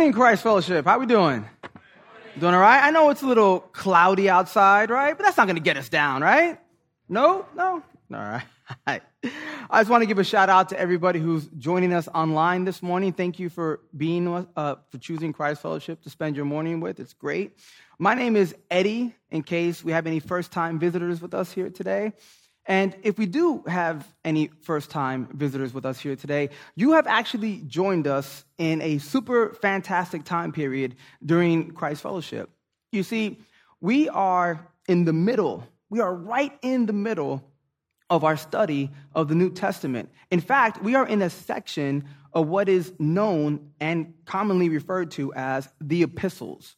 Morning, Christ Fellowship. How we doing? Doing all right? I know it's a little cloudy outside, right? But that's not going to get us down, right? No? No? All right. I just want to give a shout out to everybody who's joining us online this morning. Thank you for being uh, for choosing Christ Fellowship to spend your morning with. It's great. My name is Eddie. In case we have any first-time visitors with us here today, and if we do have any first time visitors with us here today, you have actually joined us in a super fantastic time period during Christ Fellowship. You see, we are in the middle, we are right in the middle of our study of the New Testament. In fact, we are in a section of what is known and commonly referred to as the epistles.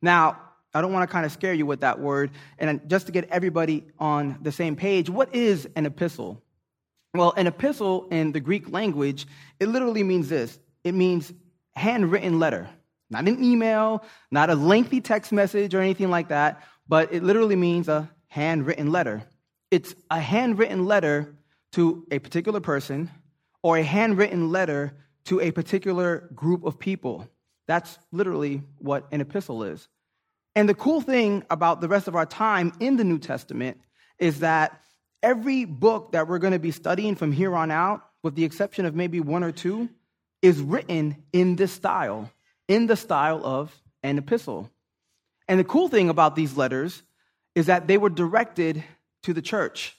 Now, I don't want to kind of scare you with that word. And just to get everybody on the same page, what is an epistle? Well, an epistle in the Greek language, it literally means this it means handwritten letter. Not an email, not a lengthy text message or anything like that, but it literally means a handwritten letter. It's a handwritten letter to a particular person or a handwritten letter to a particular group of people. That's literally what an epistle is. And the cool thing about the rest of our time in the New Testament is that every book that we're going to be studying from here on out, with the exception of maybe one or two, is written in this style, in the style of an epistle. And the cool thing about these letters is that they were directed to the church.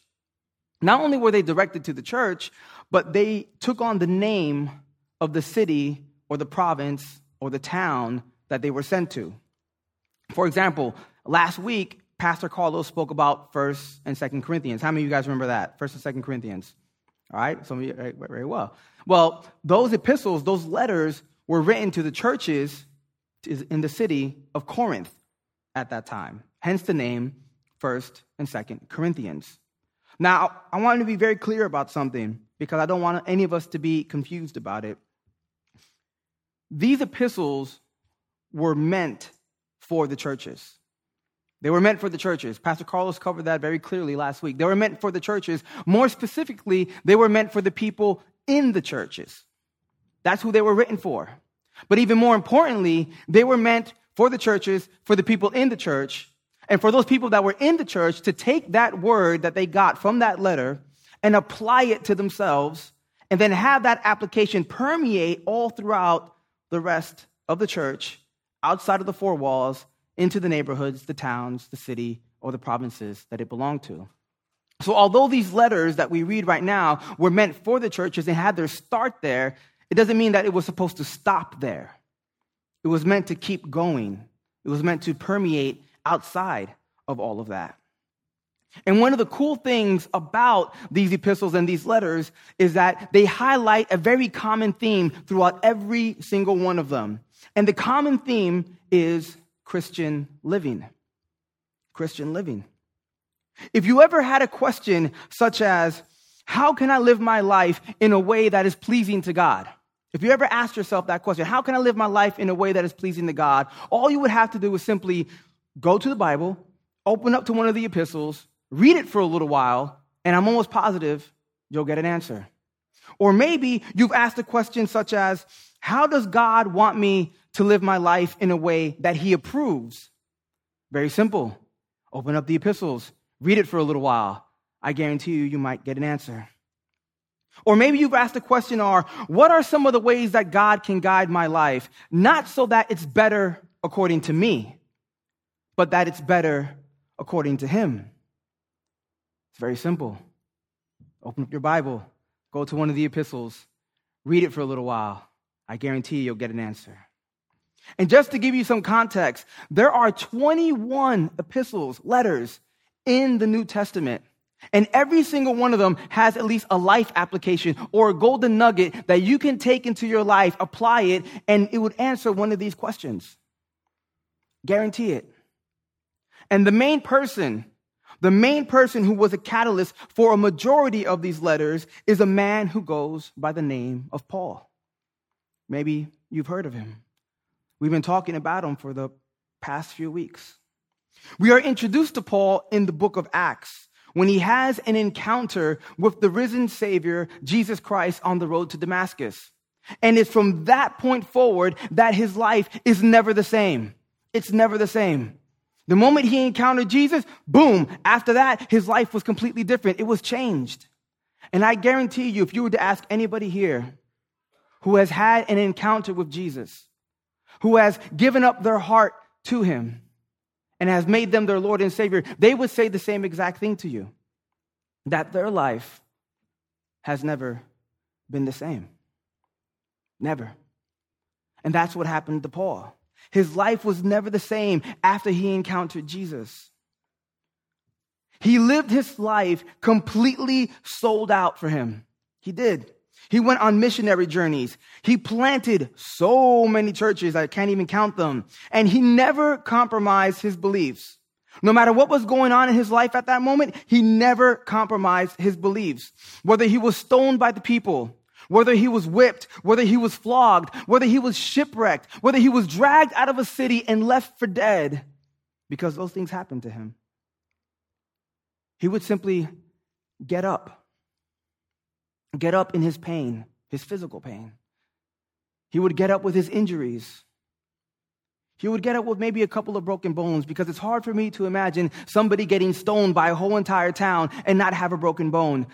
Not only were they directed to the church, but they took on the name of the city or the province or the town that they were sent to. For example, last week, Pastor Carlos spoke about 1st and 2nd Corinthians. How many of you guys remember that? 1st and 2nd Corinthians. All right, some of you very, very well. Well, those epistles, those letters were written to the churches in the city of Corinth at that time. Hence the name 1st and 2nd Corinthians. Now, I want to be very clear about something because I don't want any of us to be confused about it. These epistles were meant for the churches. They were meant for the churches. Pastor Carlos covered that very clearly last week. They were meant for the churches. More specifically, they were meant for the people in the churches. That's who they were written for. But even more importantly, they were meant for the churches, for the people in the church, and for those people that were in the church to take that word that they got from that letter and apply it to themselves, and then have that application permeate all throughout the rest of the church outside of the four walls into the neighborhoods, the towns, the city, or the provinces that it belonged to. So, although these letters that we read right now were meant for the churches and had their start there, it doesn't mean that it was supposed to stop there. It was meant to keep going, it was meant to permeate outside of all of that. And one of the cool things about these epistles and these letters is that they highlight a very common theme throughout every single one of them. And the common theme is Christian living. Christian living. If you ever had a question such as, How can I live my life in a way that is pleasing to God? If you ever asked yourself that question, How can I live my life in a way that is pleasing to God? All you would have to do is simply go to the Bible, open up to one of the epistles, read it for a little while, and I'm almost positive you'll get an answer. Or maybe you've asked a question such as, How does God want me to live my life in a way that He approves? Very simple. Open up the epistles, read it for a little while. I guarantee you, you might get an answer. Or maybe you've asked the question, or what are some of the ways that God can guide my life? Not so that it's better according to me, but that it's better according to Him. It's very simple. Open up your Bible, go to one of the epistles, read it for a little while. I guarantee you'll get an answer. And just to give you some context, there are 21 epistles, letters in the New Testament. And every single one of them has at least a life application or a golden nugget that you can take into your life, apply it, and it would answer one of these questions. Guarantee it. And the main person, the main person who was a catalyst for a majority of these letters is a man who goes by the name of Paul. Maybe you've heard of him. We've been talking about him for the past few weeks. We are introduced to Paul in the book of Acts when he has an encounter with the risen Savior, Jesus Christ, on the road to Damascus. And it's from that point forward that his life is never the same. It's never the same. The moment he encountered Jesus, boom, after that, his life was completely different. It was changed. And I guarantee you, if you were to ask anybody here who has had an encounter with Jesus, who has given up their heart to him, and has made them their Lord and Savior, they would say the same exact thing to you that their life has never been the same. Never. And that's what happened to Paul. His life was never the same after he encountered Jesus. He lived his life completely sold out for him. He did. He went on missionary journeys. He planted so many churches, I can't even count them. And he never compromised his beliefs. No matter what was going on in his life at that moment, he never compromised his beliefs. Whether he was stoned by the people, whether he was whipped, whether he was flogged, whether he was shipwrecked, whether he was dragged out of a city and left for dead, because those things happened to him. He would simply get up get up in his pain, his physical pain. He would get up with his injuries. He would get up with maybe a couple of broken bones because it's hard for me to imagine somebody getting stoned by a whole entire town and not have a broken bone.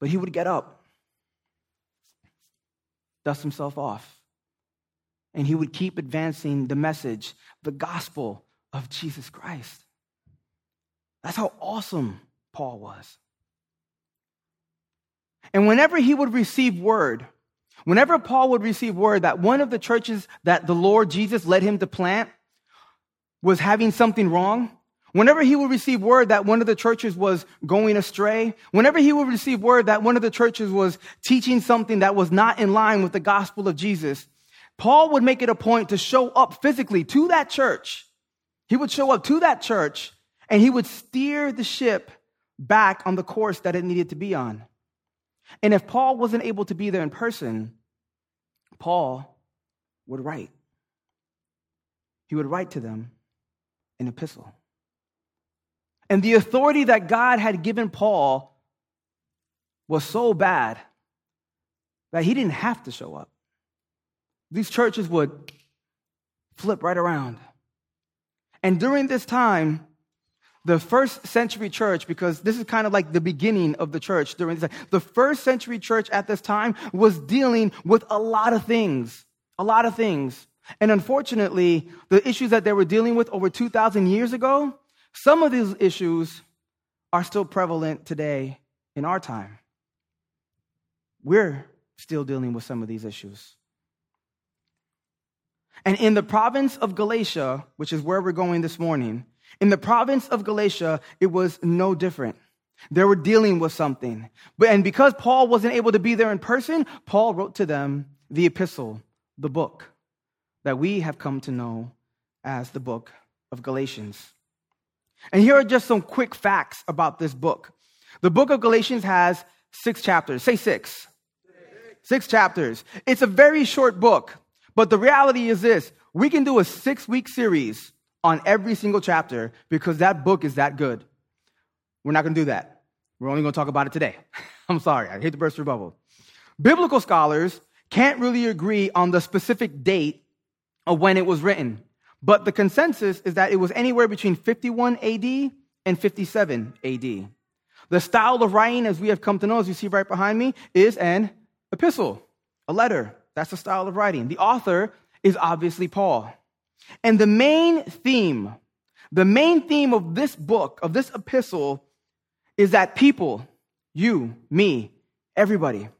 But he would get up, dust himself off, and he would keep advancing the message, the gospel of Jesus Christ. That's how awesome Paul was. And whenever he would receive word, whenever Paul would receive word that one of the churches that the Lord Jesus led him to plant was having something wrong, whenever he would receive word that one of the churches was going astray, whenever he would receive word that one of the churches was teaching something that was not in line with the gospel of Jesus, Paul would make it a point to show up physically to that church. He would show up to that church and he would steer the ship back on the course that it needed to be on. And if Paul wasn't able to be there in person, Paul would write. He would write to them an epistle. And the authority that God had given Paul was so bad that he didn't have to show up. These churches would flip right around. And during this time, the first century church, because this is kind of like the beginning of the church during this time, the first century church at this time was dealing with a lot of things, a lot of things. And unfortunately, the issues that they were dealing with over 2,000 years ago, some of these issues are still prevalent today in our time. We're still dealing with some of these issues. And in the province of Galatia, which is where we're going this morning, in the province of Galatia, it was no different. They were dealing with something. But, and because Paul wasn't able to be there in person, Paul wrote to them the epistle, the book that we have come to know as the book of Galatians. And here are just some quick facts about this book. The book of Galatians has six chapters. Say six. Six chapters. It's a very short book, but the reality is this we can do a six week series on every single chapter because that book is that good. We're not going to do that. We're only going to talk about it today. I'm sorry, I hate to burst your bubble. Biblical scholars can't really agree on the specific date of when it was written, but the consensus is that it was anywhere between 51 AD and 57 AD. The style of writing, as we have come to know, as you see right behind me, is an epistle, a letter. That's the style of writing. The author is obviously Paul. And the main theme, the main theme of this book, of this epistle, is that people, you, me, everybody,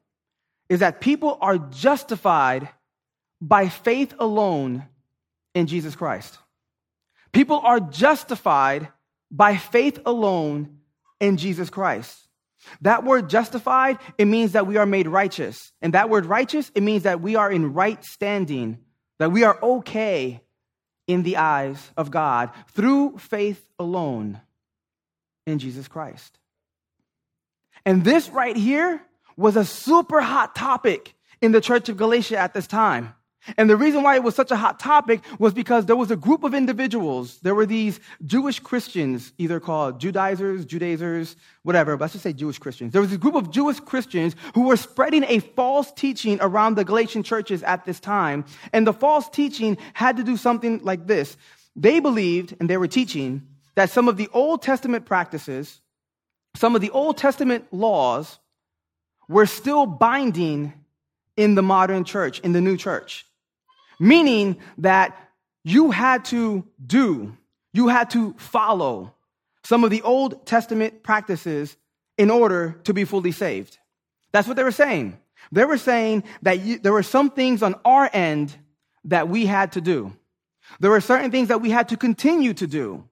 is that people are justified by faith alone in Jesus Christ. People are justified by faith alone in Jesus Christ. That word justified, it means that we are made righteous. And that word righteous, it means that we are in right standing, that we are okay in the eyes of God through faith alone in Jesus Christ. And this right here was a super hot topic in the church of Galatia at this time. And the reason why it was such a hot topic was because there was a group of individuals. There were these Jewish Christians, either called Judaizers, Judaizers, whatever, but let's just say Jewish Christians. There was a group of Jewish Christians who were spreading a false teaching around the Galatian churches at this time. And the false teaching had to do something like this. They believed, and they were teaching, that some of the Old Testament practices, some of the Old Testament laws, were still binding in the modern church, in the new church meaning that you had to do, you had to follow some of the Old Testament practices in order to be fully saved. That's what they were saying. They were saying that you, there were some things on our end that we had to do. There were certain things that we had to continue to do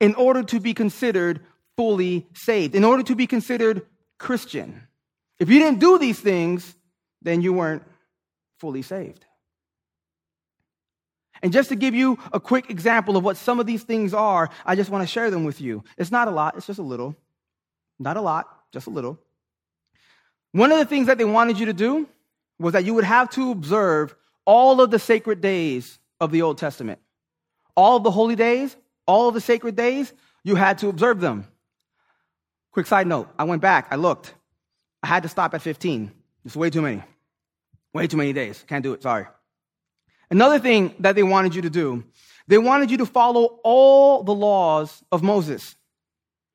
in order to be considered fully saved, in order to be considered Christian. If you didn't do these things, then you weren't fully saved. And just to give you a quick example of what some of these things are, I just want to share them with you. It's not a lot, it's just a little. Not a lot, just a little. One of the things that they wanted you to do was that you would have to observe all of the sacred days of the Old Testament. All of the holy days, all of the sacred days, you had to observe them. Quick side note I went back, I looked. I had to stop at 15. It's way too many. Way too many days. Can't do it, sorry. Another thing that they wanted you to do, they wanted you to follow all the laws of Moses.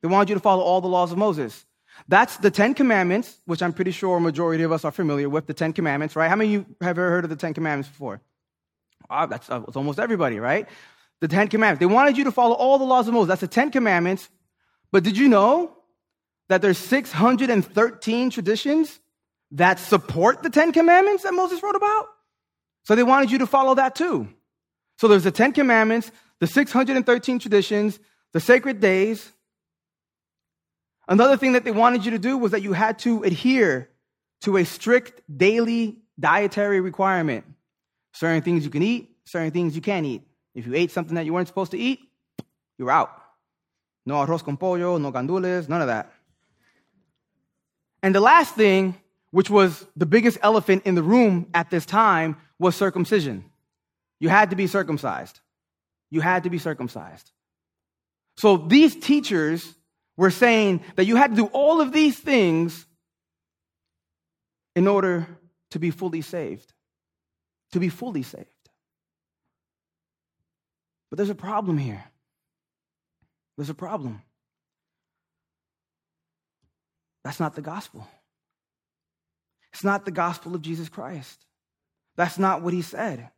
They wanted you to follow all the laws of Moses. That's the Ten Commandments, which I'm pretty sure a majority of us are familiar with, the Ten Commandments, right? How many of you have ever heard of the Ten Commandments before? Oh, that's, uh, almost everybody, right? The Ten Commandments. They wanted you to follow all the laws of Moses. That's the Ten Commandments. But did you know that there's 613 traditions that support the Ten Commandments that Moses wrote about? So they wanted you to follow that too. So there's the Ten Commandments, the 613 traditions, the sacred days. Another thing that they wanted you to do was that you had to adhere to a strict daily dietary requirement. Certain things you can eat, certain things you can't eat. If you ate something that you weren't supposed to eat, you're out. No arroz con pollo, no gandules, none of that. And the last thing, which was the biggest elephant in the room at this time, was circumcision. You had to be circumcised. You had to be circumcised. So these teachers were saying that you had to do all of these things in order to be fully saved. To be fully saved. But there's a problem here. There's a problem. That's not the gospel. It's not the gospel of Jesus Christ. That's not what he said.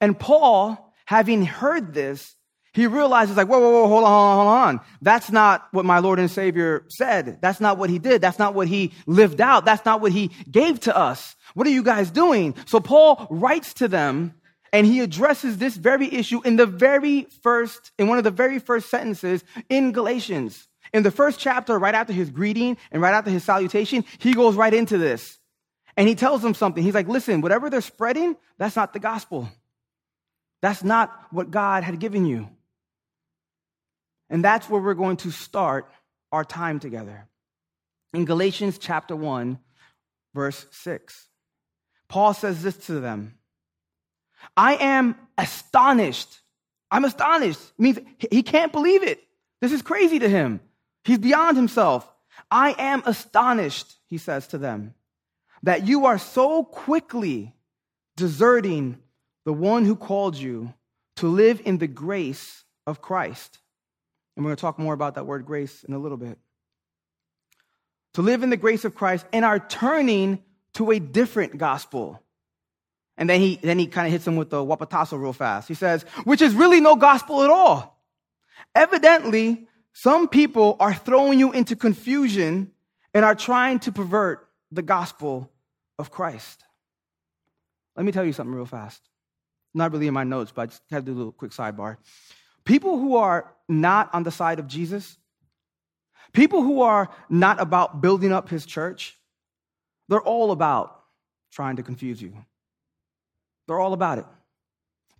And Paul, having heard this, he realizes like, whoa, whoa, whoa, hold on, hold on. That's not what my Lord and Savior said. That's not what he did. That's not what he lived out. That's not what he gave to us. What are you guys doing? So Paul writes to them and he addresses this very issue in the very first, in one of the very first sentences in Galatians. In the first chapter, right after his greeting and right after his salutation, he goes right into this. And he tells them something. He's like, listen, whatever they're spreading, that's not the gospel. That's not what God had given you. And that's where we're going to start our time together. In Galatians chapter 1, verse 6, Paul says this to them I am astonished. I'm astonished. It means he can't believe it. This is crazy to him. He's beyond himself. I am astonished, he says to them that you are so quickly deserting the one who called you to live in the grace of Christ. And we're going to talk more about that word grace in a little bit. To live in the grace of Christ and are turning to a different gospel. And then he, then he kind of hits him with the wapatazo real fast. He says, which is really no gospel at all. Evidently, some people are throwing you into confusion and are trying to pervert the gospel of Christ. Let me tell you something real fast. Not really in my notes, but I just had to do a little quick sidebar. People who are not on the side of Jesus, People who are not about building up his church, they're all about trying to confuse you. They're all about it.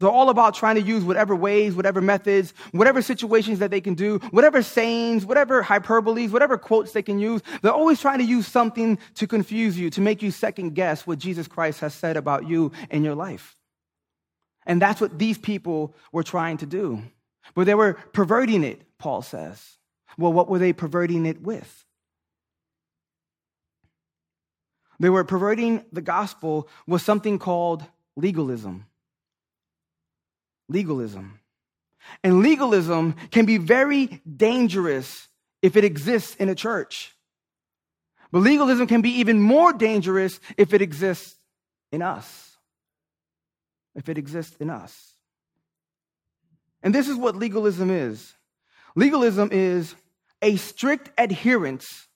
They're all about trying to use whatever ways, whatever methods, whatever situations that they can do, whatever sayings, whatever hyperboles, whatever quotes they can use. They're always trying to use something to confuse you, to make you second guess what Jesus Christ has said about you in your life. And that's what these people were trying to do. But they were perverting it, Paul says. Well, what were they perverting it with? They were perverting the gospel with something called legalism. Legalism. And legalism can be very dangerous if it exists in a church. But legalism can be even more dangerous if it exists in us. If it exists in us. And this is what legalism is legalism is a strict adherence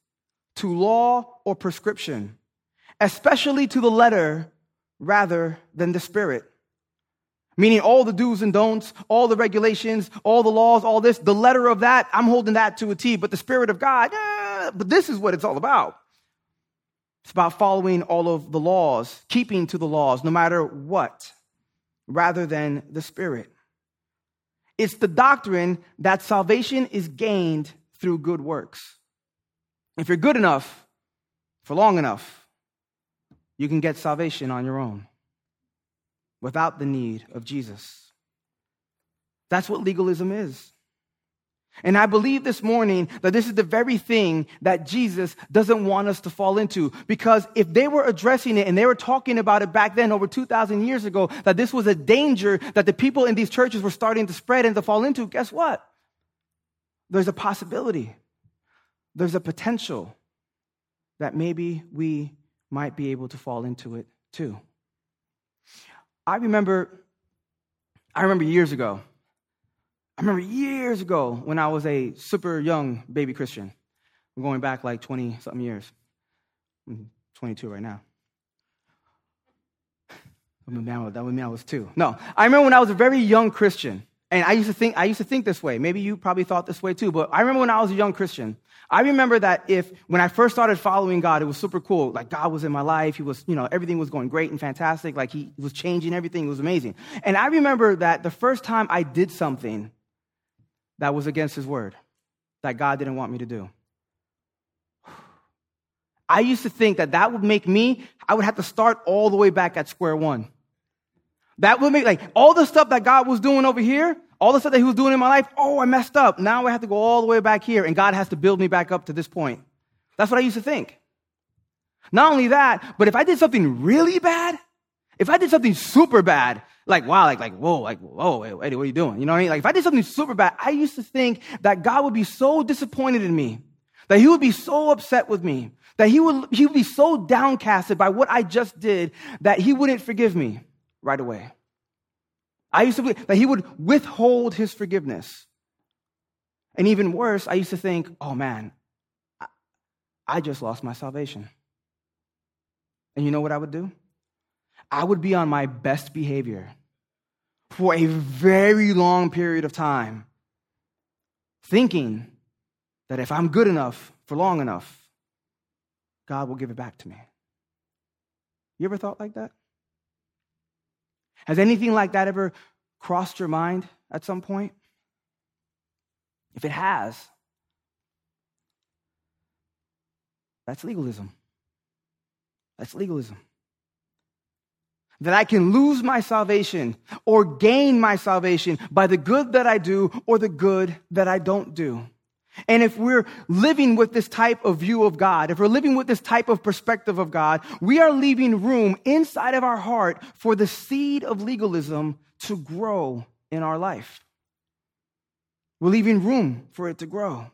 to law or prescription, especially to the letter rather than the spirit. Meaning all the do's and don'ts, all the regulations, all the laws, all this, the letter of that, I'm holding that to a T, but the Spirit of God, eh, but this is what it's all about. It's about following all of the laws, keeping to the laws, no matter what, rather than the Spirit. It's the doctrine that salvation is gained through good works. If you're good enough for long enough, you can get salvation on your own without the need of Jesus. That's what legalism is. And I believe this morning that this is the very thing that Jesus doesn't want us to fall into. Because if they were addressing it and they were talking about it back then, over 2,000 years ago, that this was a danger that the people in these churches were starting to spread and to fall into, guess what? There's a possibility, there's a potential that maybe we might be able to fall into it too. I remember, I remember years ago, I remember years ago when I was a super young baby Christian. I'm going back like 20 something years. I'm 22 right now. That would mean I was two. No, I remember when I was a very young Christian, and I used to think I used to think this way. Maybe you probably thought this way too. But I remember when I was a young Christian, I remember that if, when I first started following God, it was super cool. Like God was in my life. He was, you know, everything was going great and fantastic. Like he was changing everything. It was amazing. And I remember that the first time I did something that was against his word, that God didn't want me to do. I used to think that that would make me, I would have to start all the way back at square one. That would make, like, all the stuff that God was doing over here, all the stuff that he was doing in my life, oh, I messed up. Now I have to go all the way back here, and God has to build me back up to this point. That's what I used to think. Not only that, but if I did something really bad, if I did something super bad, like wow, like like whoa, like whoa, Eddie, what are you doing? You know what I mean? Like if I did something super bad, I used to think that God would be so disappointed in me, that He would be so upset with me, that He would He would be so downcasted by what I just did that He wouldn't forgive me right away. I used to believe that he would withhold his forgiveness. And even worse, I used to think, oh man, I just lost my salvation. And you know what I would do? I would be on my best behavior for a very long period of time, thinking that if I'm good enough for long enough, God will give it back to me. You ever thought like that? Has anything like that ever crossed your mind at some point? If it has, that's legalism. That's legalism. That I can lose my salvation or gain my salvation by the good that I do or the good that I don't do. And if we're living with this type of view of God, if we're living with this type of perspective of God, we are leaving room inside of our heart for the seed of legalism to grow in our life. We're leaving room for it to grow.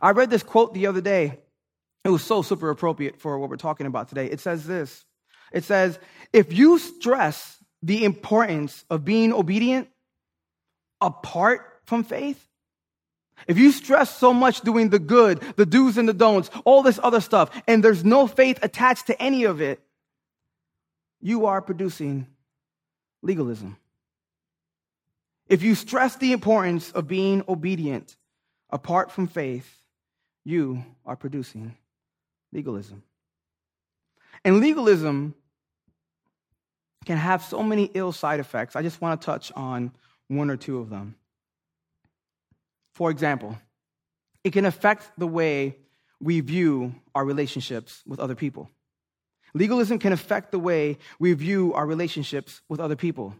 I read this quote the other day. It was so super appropriate for what we're talking about today. It says this It says, if you stress the importance of being obedient apart from faith, if you stress so much doing the good, the do's and the don'ts, all this other stuff, and there's no faith attached to any of it, you are producing legalism. If you stress the importance of being obedient apart from faith, you are producing legalism. And legalism can have so many ill side effects. I just want to touch on one or two of them. For example, it can affect the way we view our relationships with other people. Legalism can affect the way we view our relationships with other people.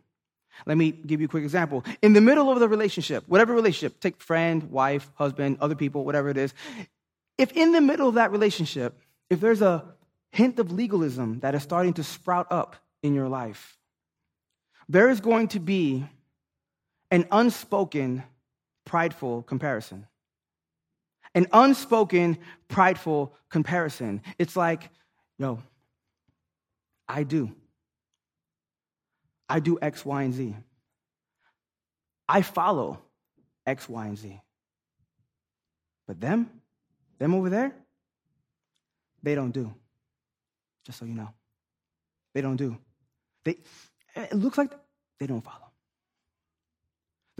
Let me give you a quick example. In the middle of the relationship, whatever relationship, take friend, wife, husband, other people, whatever it is, if in the middle of that relationship, if there's a hint of legalism that is starting to sprout up in your life, there is going to be an unspoken, prideful comparison. An unspoken, prideful comparison. It's like, yo, I do. I do X, Y, and Z. I follow X, Y, and Z. But them, them over there, they don't do. Just so you know. They don't do. They, it looks like they don't follow.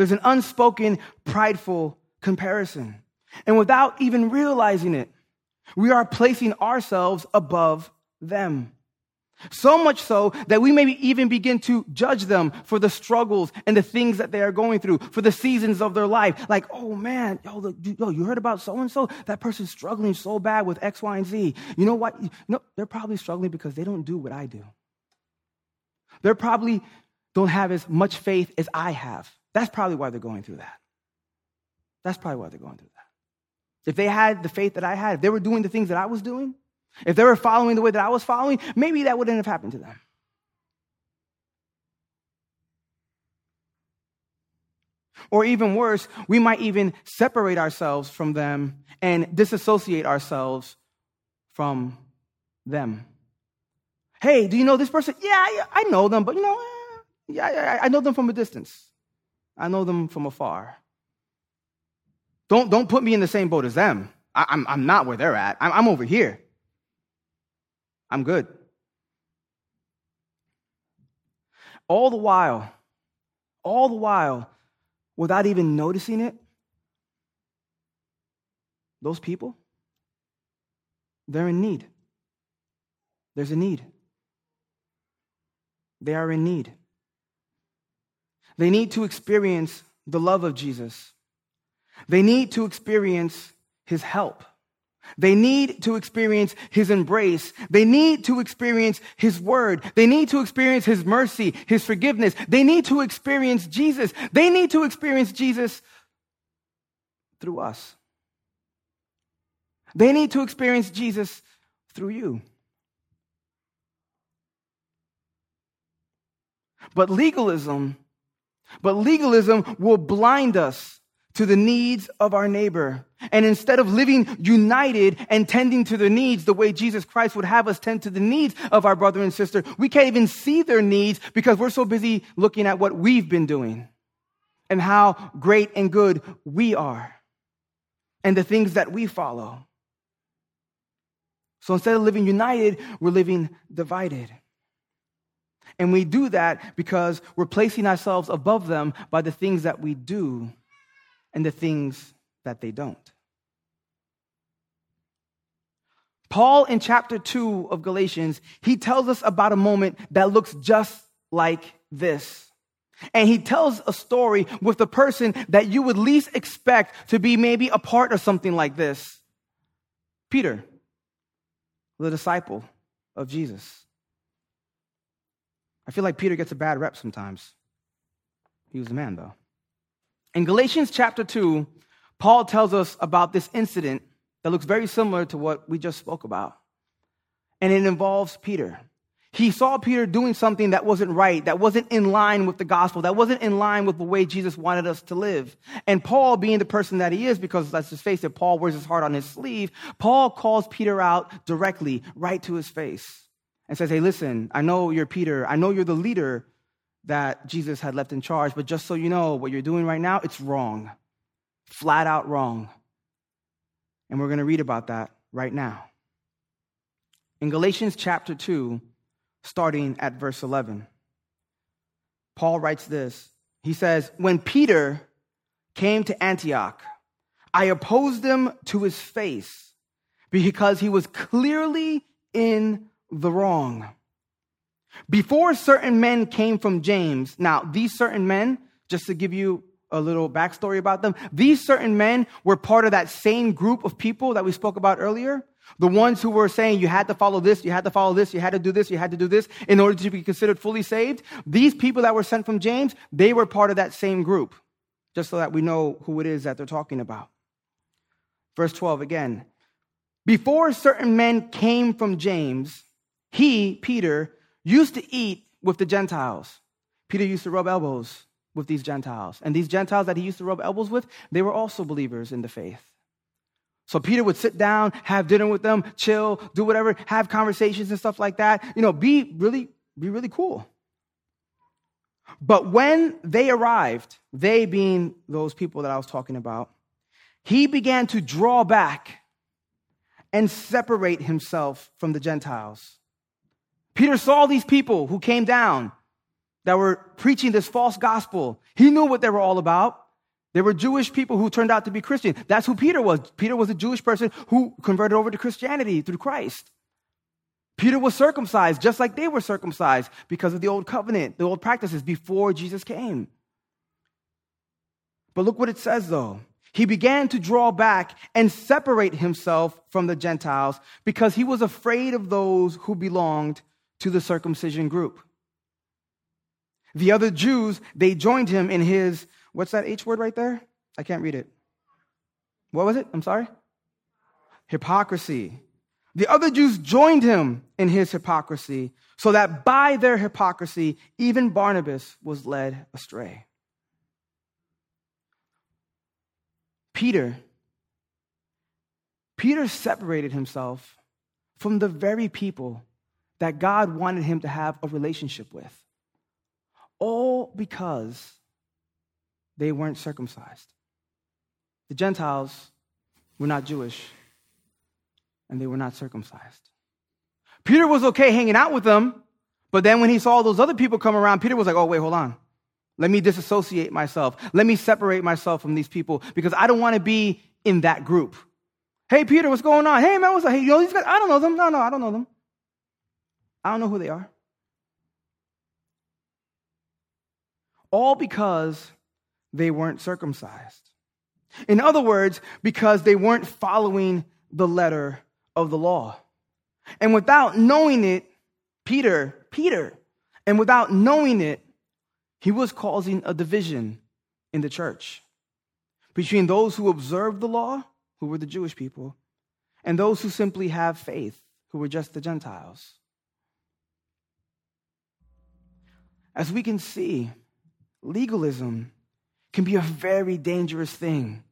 There's an unspoken, prideful comparison. And without even realizing it, we are placing ourselves above them. So much so that we maybe even begin to judge them for the struggles and the things that they are going through, for the seasons of their life. Like, oh man, yo, yo you heard about so and so? That person's struggling so bad with X, Y, and Z. You know what? No, they're probably struggling because they don't do what I do. They're probably don't have as much faith as I have. That's probably why they're going through that. That's probably why they're going through that. If they had the faith that I had, if they were doing the things that I was doing, if they were following the way that I was following, maybe that wouldn't have happened to them. Or even worse, we might even separate ourselves from them and disassociate ourselves from them. Hey, do you know this person? Yeah, I know them, but you know, eh, yeah, I know them from a distance. I know them from afar. Don't, don't put me in the same boat as them. I, am I'm, I'm not where they're at. I'm, I'm over here. I'm good. All the while, all the while, without even noticing it, those people, they're in need. There's a need. They are in need. They need to experience the love of Jesus. They need to experience his help. They need to experience his embrace. They need to experience his word. They need to experience his mercy, his forgiveness. They need to experience Jesus. They need to experience Jesus through us. They need to experience Jesus through you. But legalism, but legalism will blind us to the needs of our neighbor. And instead of living united and tending to their needs the way Jesus Christ would have us tend to the needs of our brother and sister, we can't even see their needs because we're so busy looking at what we've been doing and how great and good we are and the things that we follow. So instead of living united, we're living divided. And we do that because we're placing ourselves above them by the things that we do and the things that they don't. Paul, in chapter 2 of Galatians, he tells us about a moment that looks just like this. And he tells a story with the person that you would least expect to be maybe a part of something like this Peter, the disciple of Jesus. I feel like Peter gets a bad rep sometimes. He was a man, though. In Galatians chapter 2, Paul tells us about this incident that looks very similar to what we just spoke about. And it involves Peter. He saw Peter doing something that wasn't right, that wasn't in line with the gospel, that wasn't in line with the way Jesus wanted us to live. And Paul, being the person that he is, because let's just face it, Paul wears his heart on his sleeve, Paul calls Peter out directly, right to his face, and says, Hey, listen, I know you're Peter. I know you're the leader that Jesus had left in charge, but just so you know, what you're doing right now, it's wrong. Flat out wrong. And we're going to read about that right now. In Galatians chapter 2, starting at verse 11, Paul writes this. He says, When Peter came to Antioch, I opposed him to his face because he was clearly in the wrong. Before certain men came from James, now these certain men, just to give you a little backstory about them, these certain men were part of that same group of people that we spoke about earlier. The ones who were saying you had to follow this, you had to follow this, you had to do this, you had to do this in order to be considered fully saved. These people that were sent from James, they were part of that same group, just so that we know who it is that they're talking about. Verse 12 again. Before certain men came from James, he, Peter, used to eat with the Gentiles. Peter used to rub elbows with these Gentiles. And these Gentiles that he used to rub elbows with, they were also believers in the faith. So Peter would sit down, have dinner with them, chill, do whatever, have conversations and stuff like that. You know, be really, be really cool. But when they arrived, they being those people that I was talking about, he began to draw back and separate himself from the Gentiles. Peter saw these people who came down that were preaching this false gospel. He knew what they were all about. They were Jewish people who turned out to be Christian. That's who Peter was. Peter was a Jewish person who converted over to Christianity through Christ. Peter was circumcised just like they were circumcised because of the old covenant, the old practices before Jesus came. But look what it says though. He began to draw back and separate himself from the Gentiles because he was afraid of those who belonged to the circumcision group. The other Jews, they joined him in his, what's that H word right there? I can't read it. What was it? I'm sorry? Hypocrisy. The other Jews joined him in his hypocrisy, so that by their hypocrisy, even Barnabas was led astray. Peter, Peter separated himself from the very people that God wanted him to have a relationship with, all because they weren't circumcised. The Gentiles were not Jewish, and they were not circumcised. Peter was okay hanging out with them, but then when he saw those other people come around, Peter was like, oh, wait, hold on. Let me disassociate myself. Let me separate myself from these people because I don't want to be in that group. Hey, Peter, what's going on? Hey, man, what's up? Hey, you know these guys? I don't know them. No, no, I don't know them. I don't know who they are. All because they weren't circumcised. In other words, because they weren't following the letter of the law. And without knowing it, Peter, Peter, and without knowing it, he was causing a division in the church between those who observed the law, who were the Jewish people, and those who simply have faith, who were just the Gentiles. As we can see, legalism can be a very dangerous thing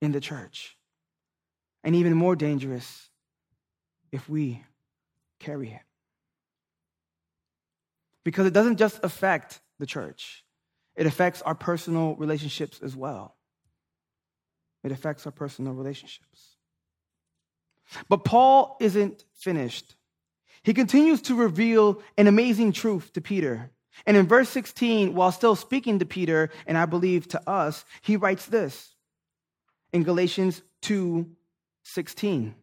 in the church, and even more dangerous if we carry it. Because it doesn't just affect the church, it affects our personal relationships as well. It affects our personal relationships. But Paul isn't finished. He continues to reveal an amazing truth to Peter. And in verse 16, while still speaking to Peter, and I believe to us, he writes this in Galatians 2 16.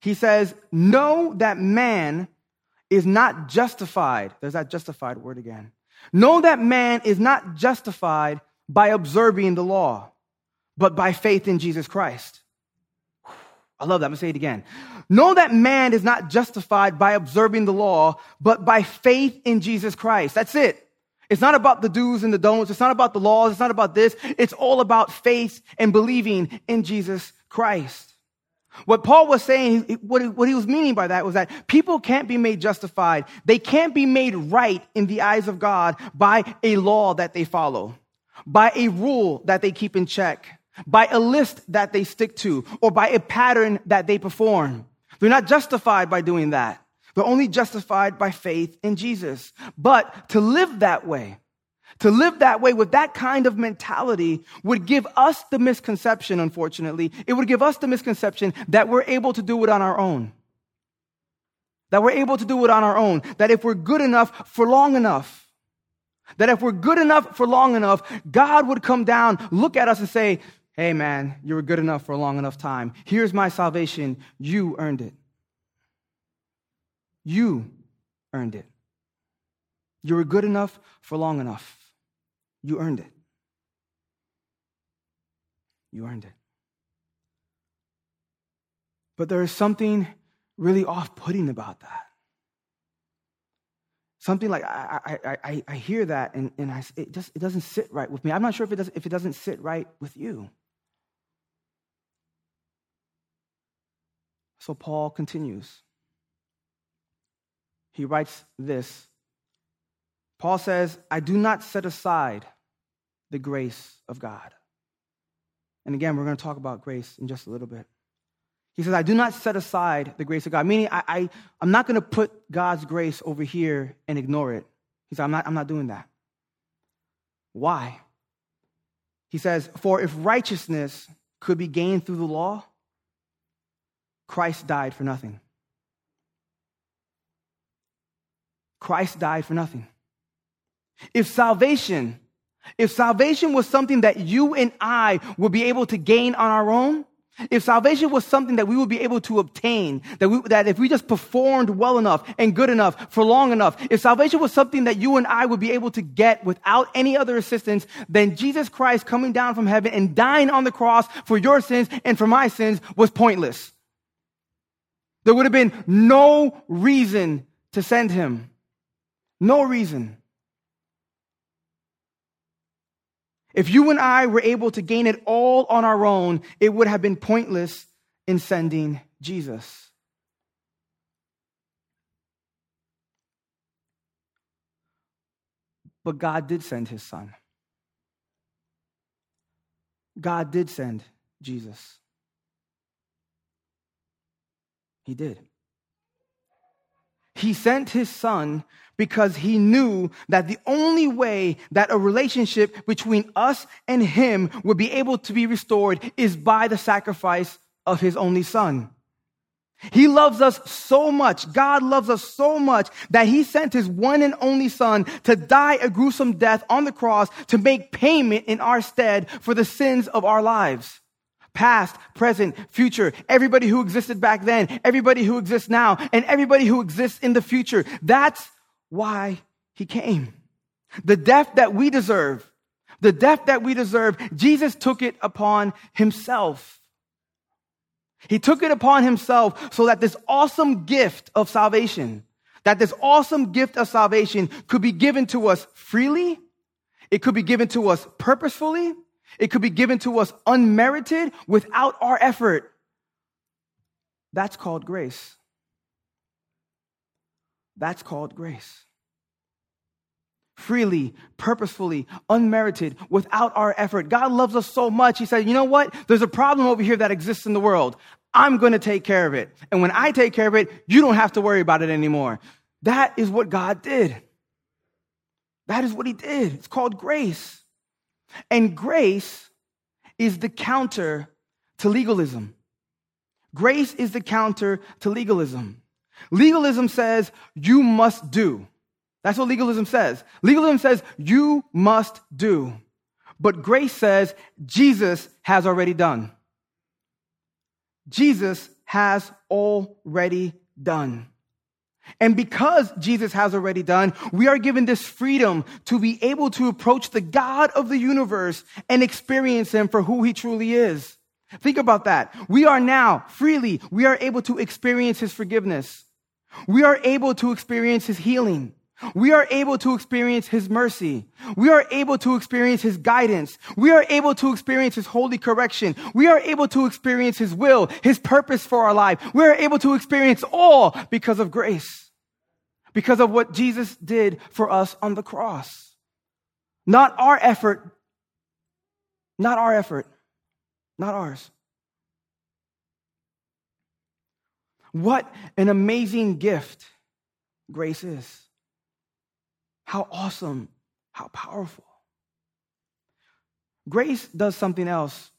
He says, Know that man is not justified. There's that justified word again. Know that man is not justified by observing the law, but by faith in Jesus Christ. I love that. I'm going to say it again. Know that man is not justified by observing the law, but by faith in Jesus Christ. That's it. It's not about the do's and the don'ts. It's not about the laws. It's not about this. It's all about faith and believing in Jesus Christ. What Paul was saying, what he, what he was meaning by that was that people can't be made justified. They can't be made right in the eyes of God by a law that they follow, by a rule that they keep in check, by a list that they stick to, or by a pattern that they perform. They're not justified by doing that. They're only justified by faith in Jesus. But to live that way, to live that way with that kind of mentality would give us the misconception, unfortunately. It would give us the misconception that we're able to do it on our own. That we're able to do it on our own. That if we're good enough for long enough, that if we're good enough for long enough, God would come down, look at us and say, Hey, man, you were good enough for a long enough time. Here's my salvation. You earned it. You earned it. You were good enough for long enough. You earned it. You earned it. But there is something really off putting about that. Something like I, I, I, I hear that and, and I, it just it doesn't sit right with me. I'm not sure if it, does, if it doesn't sit right with you. So Paul continues. He writes this Paul says, I do not set aside the grace of God. And again, we're going to talk about grace in just a little bit. He says, I do not set aside the grace of God, meaning I, I, am not going to put God's grace over here and ignore it. He said, I'm not, I'm not doing that. Why? He says, For if righteousness could be gained through the law, Christ died for nothing. Christ died for nothing. If salvation, if salvation was something that you and I would be able to gain on our own, if salvation was something that we would be able to obtain, that, we, that if we just performed well enough and good enough for long enough, if salvation was something that you and I would be able to get without any other assistance, then Jesus Christ coming down from heaven and dying on the cross for your sins and for my sins was pointless. There would have been no reason to send him. No reason. If you and I were able to gain it all on our own, it would have been pointless in sending Jesus. But God did send his son. God did send Jesus. He did. He sent his son because he knew that the only way that a relationship between us and him would be able to be restored is by the sacrifice of his only son. He loves us so much. God loves us so much that he sent his one and only son to die a gruesome death on the cross to make payment in our stead for the sins of our lives past, present, future, everybody who existed back then, everybody who exists now, and everybody who exists in the future. That's why he came. The death that we deserve, the death that we deserve, Jesus took it upon himself. He took it upon himself so that this awesome gift of salvation, that this awesome gift of salvation could be given to us freely, it could be given to us purposefully, it could be given to us unmerited without our effort. That's called grace. That's called grace. Freely, purposefully, unmerited, without our effort. God loves us so much. He said, you know what? There's a problem over here that exists in the world. I'm going to take care of it. And when I take care of it, you don't have to worry about it anymore. That is what God did. That is what He did. It's called grace. And grace is the counter to legalism. Grace is the counter to legalism. Legalism says you must do. That's what legalism says. Legalism says you must do. But grace says Jesus has already done. Jesus has already done. And because Jesus has already done, we are given this freedom to be able to approach the God of the universe and experience him for who he truly is. Think about that. We are now freely, we are able to experience his forgiveness. We are able to experience his healing. We are able to experience his mercy. We are able to experience his guidance. We are able to experience his holy correction. We are able to experience his will, his purpose for our life. We are able to experience all because of grace, because of what Jesus did for us on the cross. Not our effort, not our effort, not ours. What an amazing gift grace is. How awesome, how powerful. Grace does something else,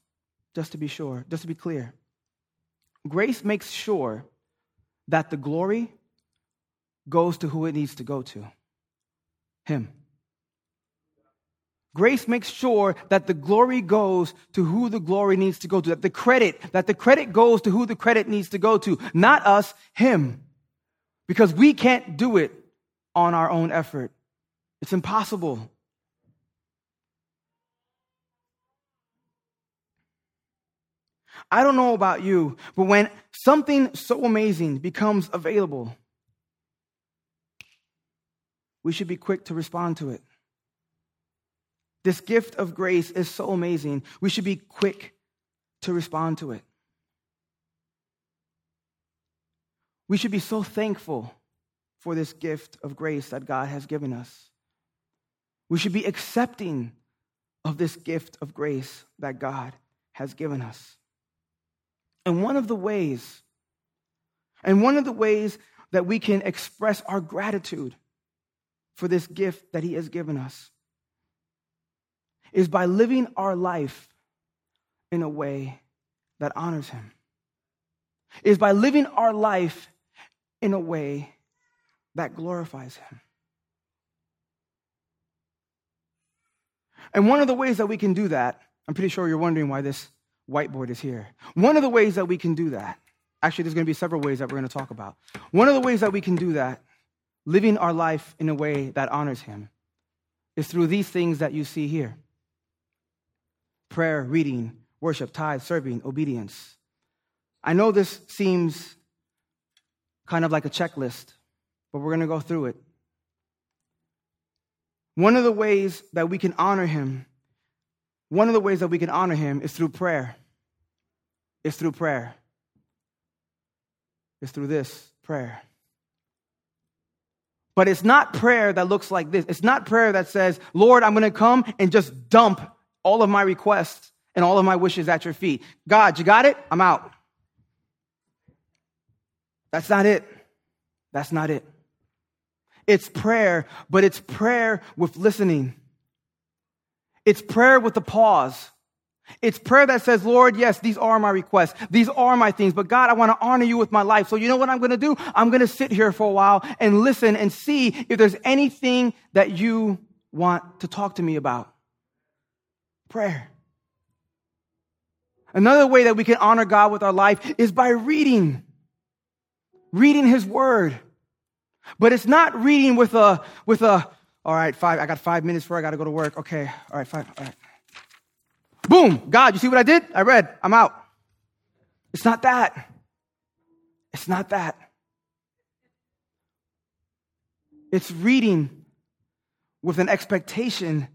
just to be sure, just to be clear. Grace makes sure that the glory goes to who it needs to go to Him. Grace makes sure that the glory goes to who the glory needs to go to, that the credit, that the credit goes to who the credit needs to go to, not us, him. Because we can't do it on our own effort. It's impossible. I don't know about you, but when something so amazing becomes available, we should be quick to respond to it. This gift of grace is so amazing. We should be quick to respond to it. We should be so thankful for this gift of grace that God has given us. We should be accepting of this gift of grace that God has given us. And one of the ways, and one of the ways that we can express our gratitude for this gift that He has given us is by living our life in a way that honors Him. Is by living our life in a way that glorifies Him. And one of the ways that we can do that, I'm pretty sure you're wondering why this whiteboard is here. One of the ways that we can do that, actually, there's going to be several ways that we're going to talk about. One of the ways that we can do that, living our life in a way that honors Him, is through these things that you see here prayer, reading, worship, tithe, serving, obedience. I know this seems kind of like a checklist, but we're going to go through it. One of the ways that we can honor him, one of the ways that we can honor him is through prayer. It's through prayer. It's through this prayer. But it's not prayer that looks like this. It's not prayer that says, Lord, I'm going to come and just dump all of my requests and all of my wishes at your feet. God, you got it? I'm out. That's not it. That's not it. It's prayer, but it's prayer with listening. It's prayer with a pause. It's prayer that says, Lord, yes, these are my requests. These are my things. But God, I want to honor you with my life. So you know what I'm going to do? I'm going to sit here for a while and listen and see if there's anything that you want to talk to me about. Prayer. Another way that we can honor God with our life is by reading. Reading His Word. But it's not reading with a, with a, all right, five, I got five minutes before I got to go to work. Okay, all right, five, all right. Boom, God, you see what I did? I read, I'm out. It's not that. It's not that. It's reading with an expectation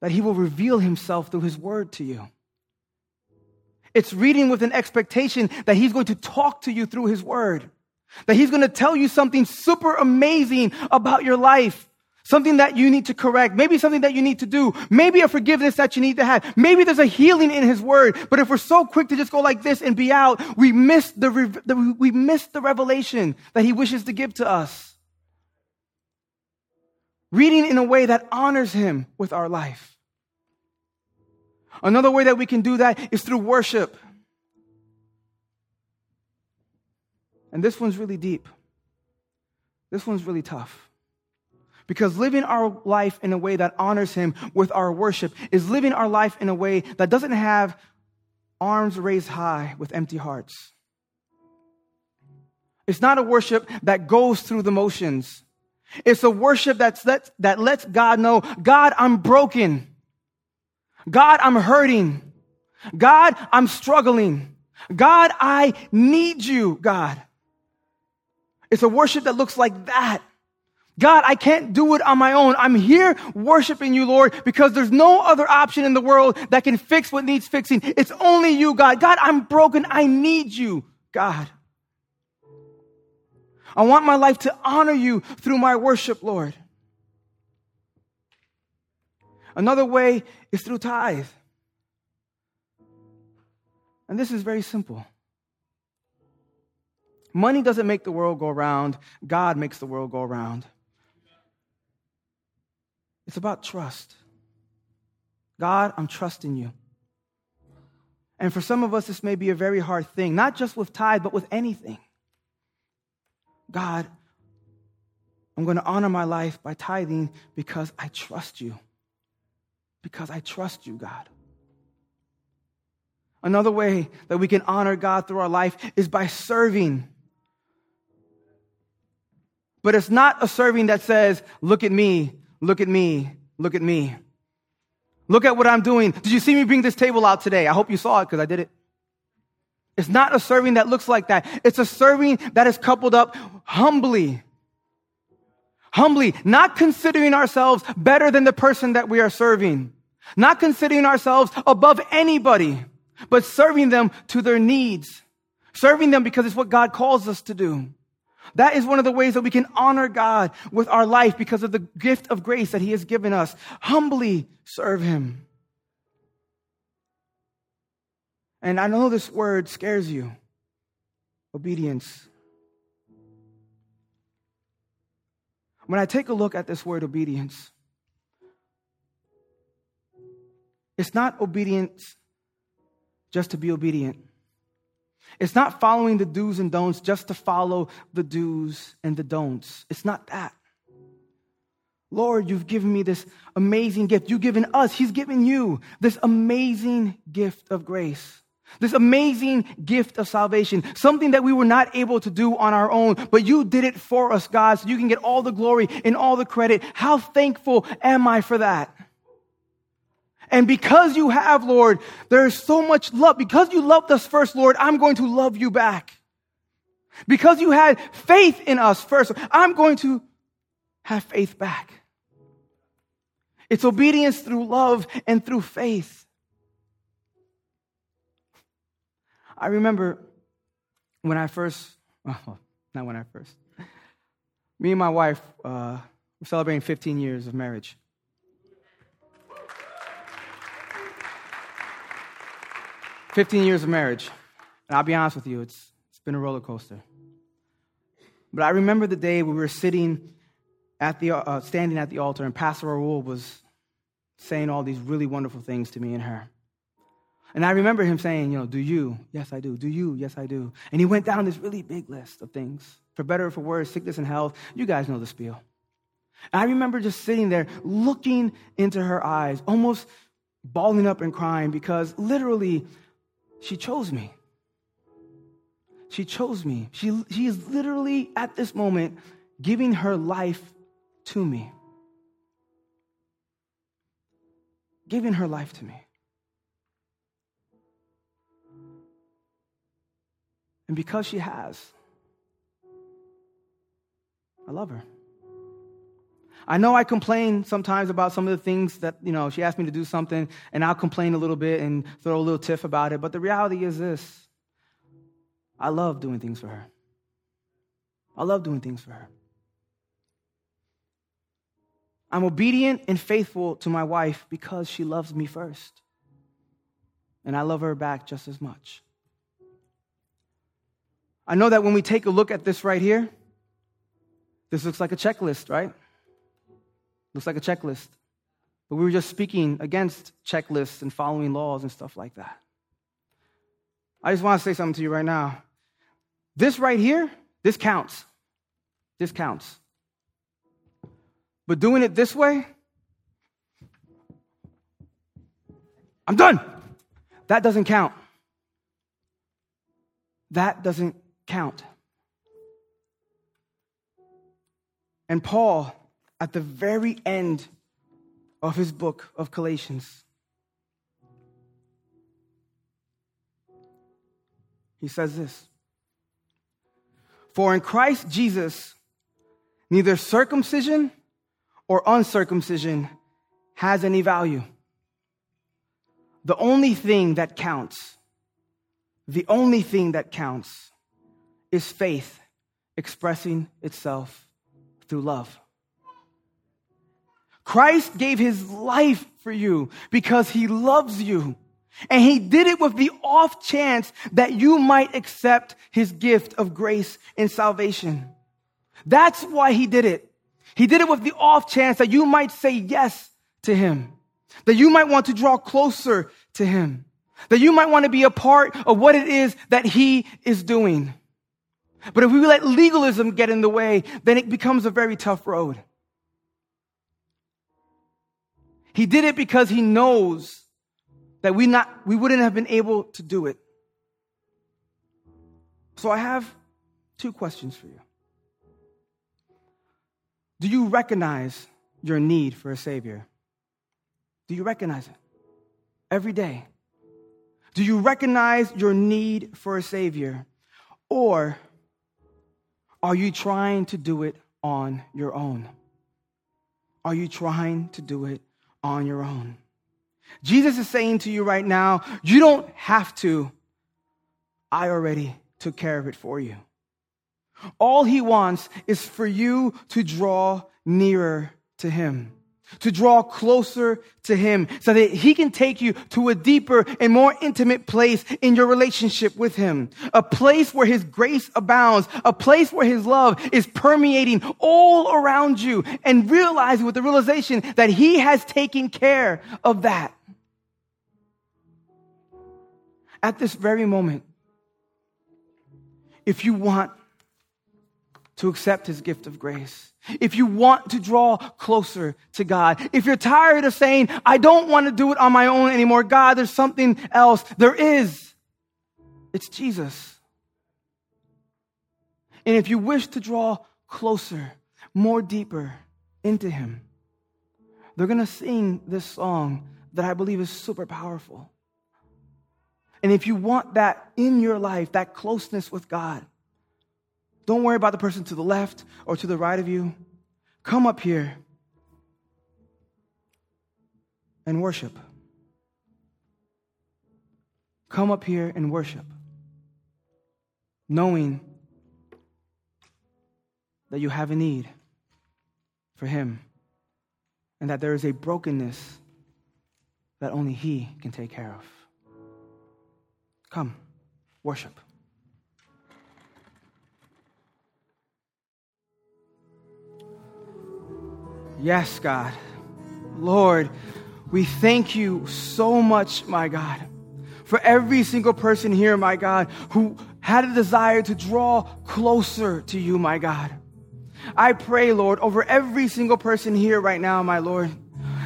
that He will reveal Himself through His word to you. It's reading with an expectation that He's going to talk to you through His word, that He's going to tell you something super amazing about your life. Something that you need to correct, maybe something that you need to do, maybe a forgiveness that you need to have. Maybe there's a healing in His Word. But if we're so quick to just go like this and be out, we miss the, the we miss the revelation that He wishes to give to us. Reading in a way that honors Him with our life. Another way that we can do that is through worship. And this one's really deep. This one's really tough. Because living our life in a way that honors Him with our worship is living our life in a way that doesn't have arms raised high with empty hearts. It's not a worship that goes through the motions. It's a worship that's, that, that lets God know, God, I'm broken. God, I'm hurting. God, I'm struggling. God, I need you, God. It's a worship that looks like that. God, I can't do it on my own. I'm here worshiping you, Lord, because there's no other option in the world that can fix what needs fixing. It's only you, God. God, I'm broken. I need you, God. I want my life to honor you through my worship, Lord. Another way is through tithe. And this is very simple. Money doesn't make the world go round, God makes the world go round. It's about trust. God, I'm trusting you. And for some of us, this may be a very hard thing, not just with tithe, but with anything. God, I'm going to honor my life by tithing because I trust you. because I trust you, God. Another way that we can honor God through our life is by serving. But it's not a serving that says, look at me, look at me, look at me. Look at what I'm doing. Did you see me bring this table out today? I hope you saw it because I did it. It's not a serving that looks like that. It's a serving that is coupled up humbly. Humbly, not considering ourselves better than the person that we are serving. Not considering ourselves above anybody, but serving them to their needs. Serving them because it's what God calls us to do. That is one of the ways that we can honor God with our life because of the gift of grace that He has given us. Humbly serve Him. And I know this word scares you obedience. When I take a look at this word obedience, it's not obedience just to be obedient. It's not following the do's and don'ts just to follow the do's and the don'ts. It's not that. Lord, you've given me this amazing gift. You've given us, He's given you this amazing gift of grace. This amazing gift of salvation, something that we were not able to do on our own, but you did it for us, God, so you can get all the glory and all the credit. How thankful am I for that? And because you have, Lord, there is so much love. Because you loved us first, Lord, I'm going to love you back. Because you had faith in us first, I'm going to have faith back. It's obedience through love and through faith. I remember when I first, well, not when I first, me and my wife uh, were celebrating 15 years of marriage. 15 years of marriage. And I'll be honest with you, it's, it's been a roller coaster. But I remember the day we were sitting at the, uh, standing at the altar, and Pastor Raul was saying all these really wonderful things to me and her. And I remember him saying, you know, do you? Yes, I do. Do you? Yes, I do. And he went down this really big list of things for better or for worse, sickness and health. You guys know the spiel. And I remember just sitting there looking into her eyes, almost bawling up and crying because literally she chose me. She chose me. She, she is literally at this moment giving her life to me. Giving her life to me. And because she has, I love her. I know I complain sometimes about some of the things that, you know, she asked me to do something, and I'll complain a little bit and throw a little tiff about it. But the reality is this I love doing things for her. I love doing things for her. I'm obedient and faithful to my wife because she loves me first. And I love her back just as much. I know that when we take a look at this right here, this looks like a checklist, right? Looks like a checklist. But we were just speaking against checklists and following laws and stuff like that. I just want to say something to you right now. This right here, this counts. This counts. But doing it this way, I'm done. That doesn't count. That doesn't count. And Paul at the very end of his book of Galatians. He says this For in Christ Jesus, neither circumcision or uncircumcision has any value. The only thing that counts, the only thing that counts is faith expressing itself through love. Christ gave his life for you because he loves you. And he did it with the off chance that you might accept his gift of grace and salvation. That's why he did it. He did it with the off chance that you might say yes to him, that you might want to draw closer to him, that you might want to be a part of what it is that he is doing. But if we let legalism get in the way, then it becomes a very tough road. He did it because he knows that we not we wouldn't have been able to do it. So I have two questions for you. Do you recognize your need for a savior? Do you recognize it every day? Do you recognize your need for a savior? Or are you trying to do it on your own? Are you trying to do it on your own? Jesus is saying to you right now, you don't have to. I already took care of it for you. All he wants is for you to draw nearer to him to draw closer to Him so that He can take you to a deeper and more intimate place in your relationship with Him. A place where His grace abounds, a place where His love is permeating all around you and realizing with the realization that He has taken care of that. At this very moment, if you want to accept His gift of grace, if you want to draw closer to God, if you're tired of saying, I don't want to do it on my own anymore, God, there's something else. There is. It's Jesus. And if you wish to draw closer, more deeper into Him, they're going to sing this song that I believe is super powerful. And if you want that in your life, that closeness with God, don't worry about the person to the left or to the right of you. Come up here and worship. Come up here and worship, knowing that you have a need for Him and that there is a brokenness that only He can take care of. Come, worship. Yes, God. Lord, we thank you so much, my God, for every single person here, my God, who had a desire to draw closer to you, my God. I pray, Lord, over every single person here right now, my Lord,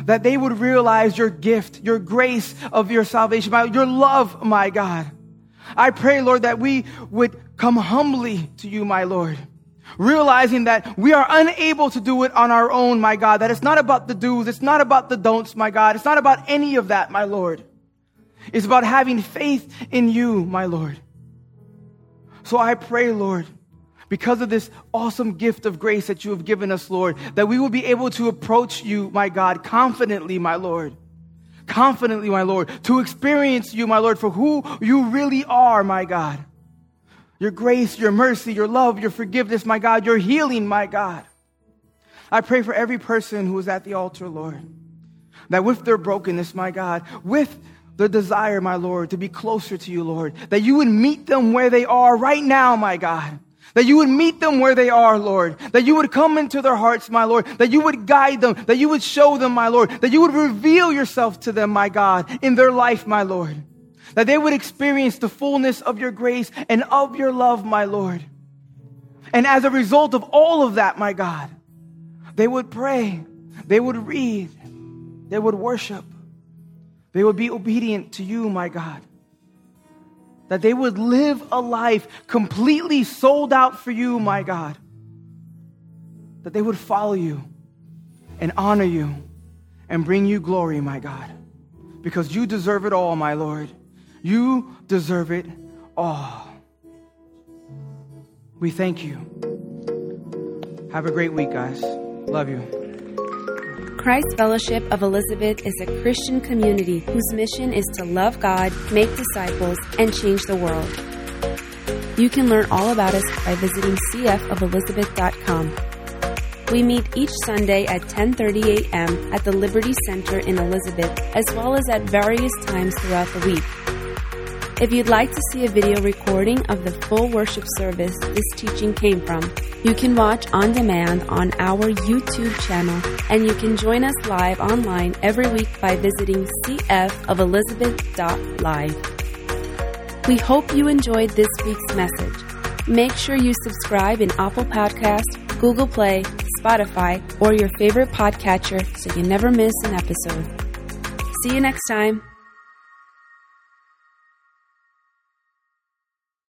that they would realize your gift, your grace of your salvation, my, your love, my God. I pray, Lord, that we would come humbly to you, my Lord realizing that we are unable to do it on our own, my God, that it's not about the do's, it's not about the don'ts, my God, it's not about any of that, my Lord. It's about having faith in you, my Lord. So I pray, Lord, because of this awesome gift of grace that you have given us, Lord, that we will be able to approach you, my God, confidently, my Lord. Confidently, my Lord, to experience you, my Lord, for who you really are, my God your grace, your mercy, your love, your forgiveness, my God, your healing, my God. I pray for every person who is at the altar, Lord, that with their brokenness, my God, with the desire, my Lord, to be closer to you, Lord, that you would meet them where they are right now, my God. That you would meet them where they are, Lord. That you would come into their hearts, my Lord. That you would guide them. That you would show them, my Lord. That you would reveal yourself to them, my God, in their life, my Lord that they would experience the fullness of your grace and of your love, my Lord. And as a result of all of that, my God, they would pray, they would read, they would worship, they would be obedient to you, my God. That they would live a life completely sold out for you, my God. That they would follow you and honor you and bring you glory, my God. Because you deserve it all, my Lord. You deserve it all. We thank you. Have a great week, guys. Love you. Christ Fellowship of Elizabeth is a Christian community whose mission is to love God, make disciples, and change the world. You can learn all about us by visiting cfofelizabeth.com. We meet each Sunday at 10:30 a.m. at the Liberty Center in Elizabeth, as well as at various times throughout the week. If you'd like to see a video recording of the full worship service this teaching came from, you can watch on demand on our YouTube channel, and you can join us live online every week by visiting cfofelizabeth.live. We hope you enjoyed this week's message. Make sure you subscribe in Apple Podcast, Google Play, Spotify, or your favorite podcatcher so you never miss an episode. See you next time.